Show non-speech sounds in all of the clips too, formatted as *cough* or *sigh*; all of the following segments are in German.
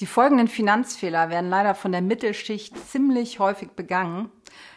Die folgenden Finanzfehler werden leider von der Mittelschicht ziemlich häufig begangen.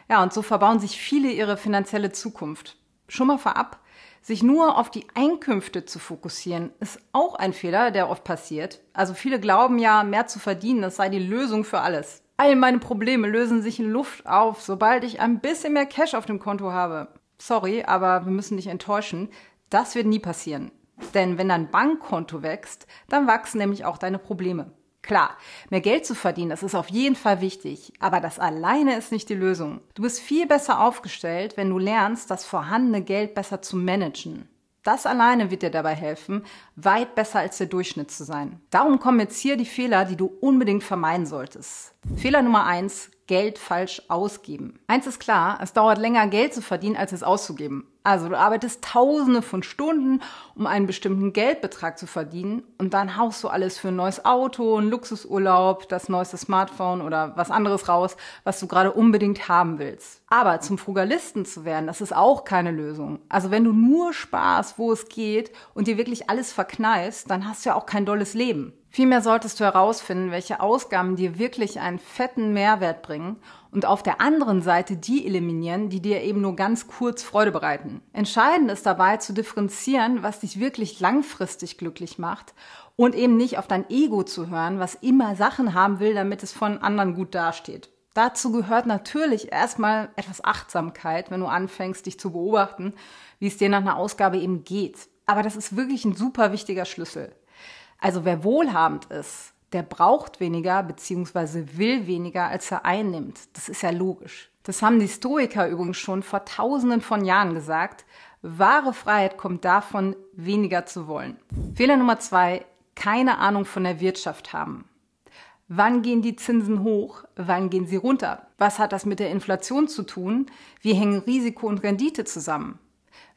Ja, und so verbauen sich viele ihre finanzielle Zukunft. Schon mal vorab, sich nur auf die Einkünfte zu fokussieren, ist auch ein Fehler, der oft passiert. Also viele glauben ja, mehr zu verdienen, das sei die Lösung für alles. All meine Probleme lösen sich in Luft auf, sobald ich ein bisschen mehr Cash auf dem Konto habe. Sorry, aber wir müssen dich enttäuschen. Das wird nie passieren. Denn wenn dein Bankkonto wächst, dann wachsen nämlich auch deine Probleme. Klar, mehr Geld zu verdienen, das ist auf jeden Fall wichtig, aber das alleine ist nicht die Lösung. Du bist viel besser aufgestellt, wenn du lernst, das vorhandene Geld besser zu managen. Das alleine wird dir dabei helfen, weit besser als der Durchschnitt zu sein. Darum kommen jetzt hier die Fehler, die du unbedingt vermeiden solltest. Fehler Nummer eins, Geld falsch ausgeben. Eins ist klar, es dauert länger Geld zu verdienen, als es auszugeben. Also du arbeitest tausende von Stunden, um einen bestimmten Geldbetrag zu verdienen und dann haust du alles für ein neues Auto, einen Luxusurlaub, das neueste Smartphone oder was anderes raus, was du gerade unbedingt haben willst. Aber zum Frugalisten zu werden, das ist auch keine Lösung. Also wenn du nur sparst, wo es geht und dir wirklich alles verkneifst, dann hast du ja auch kein dolles Leben. Vielmehr solltest du herausfinden, welche Ausgaben dir wirklich einen fetten Mehrwert bringen und auf der anderen Seite die eliminieren, die dir eben nur ganz kurz Freude bereiten. Entscheidend ist dabei zu differenzieren, was dich wirklich langfristig glücklich macht und eben nicht auf dein Ego zu hören, was immer Sachen haben will, damit es von anderen gut dasteht. Dazu gehört natürlich erstmal etwas Achtsamkeit, wenn du anfängst, dich zu beobachten, wie es dir nach einer Ausgabe eben geht. Aber das ist wirklich ein super wichtiger Schlüssel. Also wer wohlhabend ist, der braucht weniger bzw. will weniger, als er einnimmt. Das ist ja logisch. Das haben die Stoiker übrigens schon vor tausenden von Jahren gesagt. Wahre Freiheit kommt davon, weniger zu wollen. Fehler Nummer zwei, keine Ahnung von der Wirtschaft haben. Wann gehen die Zinsen hoch? Wann gehen sie runter? Was hat das mit der Inflation zu tun? Wie hängen Risiko und Rendite zusammen?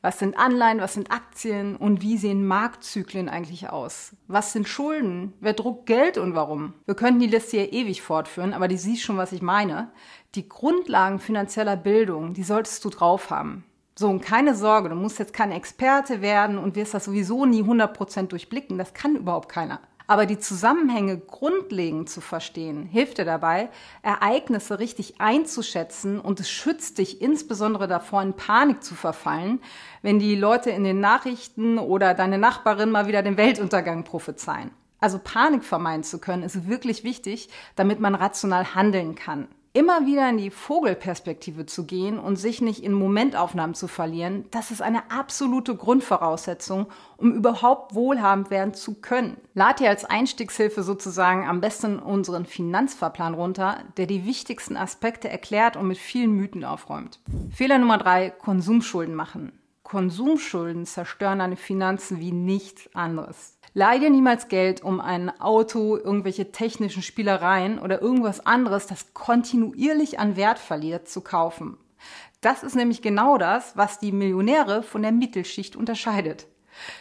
Was sind Anleihen, was sind Aktien und wie sehen Marktzyklen eigentlich aus? Was sind Schulden? Wer druckt Geld und warum? Wir könnten die Liste hier ewig fortführen, aber du siehst schon, was ich meine. Die Grundlagen finanzieller Bildung, die solltest du drauf haben. So, und keine Sorge, du musst jetzt kein Experte werden und wirst das sowieso nie 100% durchblicken. Das kann überhaupt keiner. Aber die Zusammenhänge grundlegend zu verstehen, hilft dir dabei, Ereignisse richtig einzuschätzen und es schützt dich insbesondere davor, in Panik zu verfallen, wenn die Leute in den Nachrichten oder deine Nachbarin mal wieder den Weltuntergang prophezeien. Also Panik vermeiden zu können, ist wirklich wichtig, damit man rational handeln kann immer wieder in die Vogelperspektive zu gehen und sich nicht in Momentaufnahmen zu verlieren, das ist eine absolute Grundvoraussetzung, um überhaupt wohlhabend werden zu können. Lad dir als Einstiegshilfe sozusagen am besten unseren Finanzfahrplan runter, der die wichtigsten Aspekte erklärt und mit vielen Mythen aufräumt. Fehler Nummer drei, Konsumschulden machen. Konsumschulden zerstören deine Finanzen wie nichts anderes. Leih dir niemals Geld, um ein Auto, irgendwelche technischen Spielereien oder irgendwas anderes, das kontinuierlich an Wert verliert, zu kaufen. Das ist nämlich genau das, was die Millionäre von der Mittelschicht unterscheidet.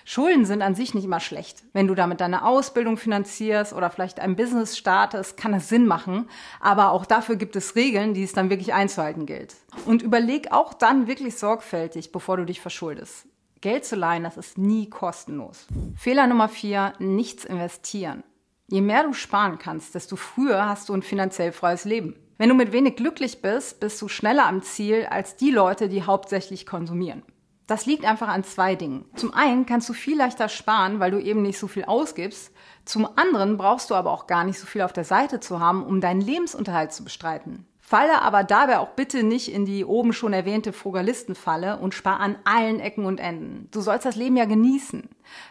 Schulden sind an sich nicht immer schlecht. Wenn du damit deine Ausbildung finanzierst oder vielleicht ein Business startest, kann es Sinn machen. Aber auch dafür gibt es Regeln, die es dann wirklich einzuhalten gilt. Und überleg auch dann wirklich sorgfältig, bevor du dich verschuldest. Geld zu leihen, das ist nie kostenlos. Fehler Nummer vier, nichts investieren. Je mehr du sparen kannst, desto früher hast du ein finanziell freies Leben. Wenn du mit wenig glücklich bist, bist du schneller am Ziel als die Leute, die hauptsächlich konsumieren. Das liegt einfach an zwei Dingen. Zum einen kannst du viel leichter sparen, weil du eben nicht so viel ausgibst. Zum anderen brauchst du aber auch gar nicht so viel auf der Seite zu haben, um deinen Lebensunterhalt zu bestreiten. Falle aber dabei auch bitte nicht in die oben schon erwähnte Frugalistenfalle und spar an allen Ecken und Enden. Du sollst das Leben ja genießen.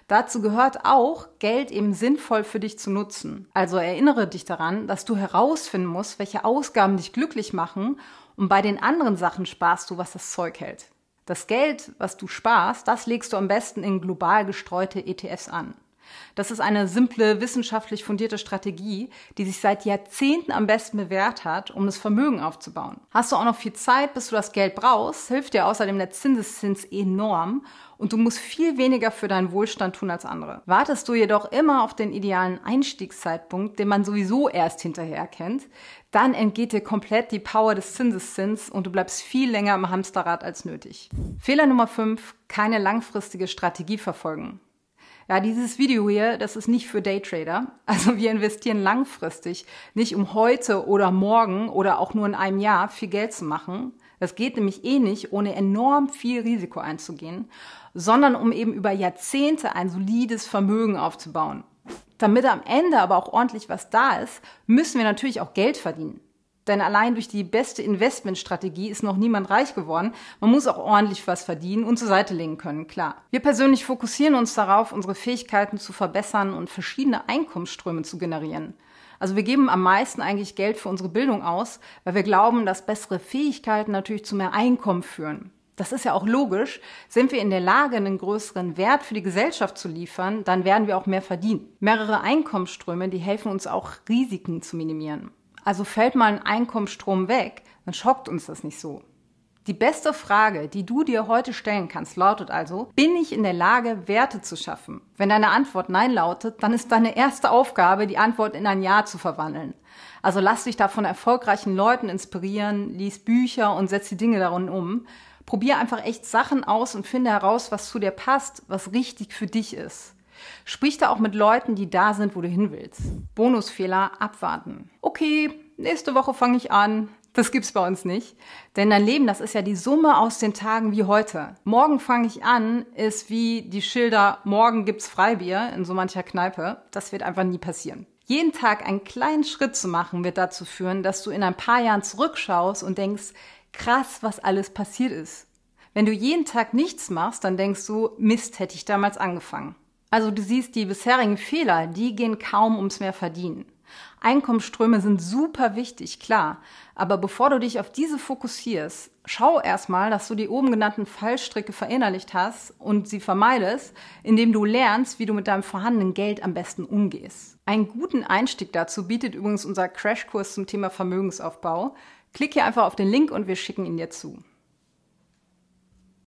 Dazu gehört auch, Geld eben sinnvoll für dich zu nutzen. Also erinnere dich daran, dass du herausfinden musst, welche Ausgaben dich glücklich machen und bei den anderen Sachen sparst du, was das Zeug hält. Das Geld, was du sparst, das legst du am besten in global gestreute ETFs an. Das ist eine simple, wissenschaftlich fundierte Strategie, die sich seit Jahrzehnten am besten bewährt hat, um das Vermögen aufzubauen. Hast du auch noch viel Zeit, bis du das Geld brauchst, hilft dir außerdem der Zinseszins enorm und du musst viel weniger für deinen Wohlstand tun als andere. Wartest du jedoch immer auf den idealen Einstiegszeitpunkt, den man sowieso erst hinterher kennt, dann entgeht dir komplett die Power des Zinseszins und du bleibst viel länger im Hamsterrad als nötig. Fehler Nummer 5, keine langfristige Strategie verfolgen. Ja, dieses Video hier, das ist nicht für Daytrader. *laughs* Also wir investieren langfristig, nicht um heute oder morgen oder auch nur in einem Jahr viel Geld zu machen. Das geht nämlich eh nicht, ohne enorm viel Risiko einzugehen, sondern um eben über Jahrzehnte ein solides Vermögen aufzubauen. Damit am Ende aber auch ordentlich was da ist, müssen wir natürlich auch Geld verdienen. Denn allein durch die beste Investmentstrategie ist noch niemand reich geworden. Man muss auch ordentlich was verdienen und zur Seite legen können, klar. Wir persönlich fokussieren uns darauf, unsere Fähigkeiten zu verbessern und verschiedene Einkommensströme zu generieren. Also wir geben am meisten eigentlich Geld für unsere Bildung aus, weil wir glauben, dass bessere Fähigkeiten natürlich zu mehr Einkommen führen. Das ist ja auch logisch. Sind wir in der Lage, einen größeren Wert für die Gesellschaft zu liefern, dann werden wir auch mehr verdienen. Mehrere Einkommensströme, die helfen uns auch, Risiken zu minimieren. Also fällt mal ein Einkommensstrom weg, dann schockt uns das nicht so. Die beste Frage, die du dir heute stellen kannst, lautet also, bin ich in der Lage, Werte zu schaffen? Wenn deine Antwort Nein lautet, dann ist deine erste Aufgabe, die Antwort in ein Ja zu verwandeln. Also lass dich da von erfolgreichen Leuten inspirieren, lies Bücher und setz die Dinge darin um. Probier einfach echt Sachen aus und finde heraus, was zu dir passt, was richtig für dich ist. Sprich da auch mit Leuten, die da sind, wo du hin willst. Bonusfehler abwarten. Okay, nächste Woche fange ich an. Das gibt's bei uns nicht. Denn dein Leben, das ist ja die Summe aus den Tagen wie heute. Morgen fange ich an, ist wie die Schilder, morgen gibt's Freibier in so mancher Kneipe. Das wird einfach nie passieren. Jeden Tag einen kleinen Schritt zu machen, wird dazu führen, dass du in ein paar Jahren zurückschaust und denkst, krass, was alles passiert ist. Wenn du jeden Tag nichts machst, dann denkst du, Mist, hätte ich damals angefangen. Also du siehst, die bisherigen Fehler, die gehen kaum ums mehr verdienen. Einkommensströme sind super wichtig, klar. Aber bevor du dich auf diese fokussierst, schau erstmal, dass du die oben genannten Fallstricke verinnerlicht hast und sie vermeidest, indem du lernst, wie du mit deinem vorhandenen Geld am besten umgehst. Einen guten Einstieg dazu bietet übrigens unser Crashkurs zum Thema Vermögensaufbau. Klick hier einfach auf den Link und wir schicken ihn dir zu.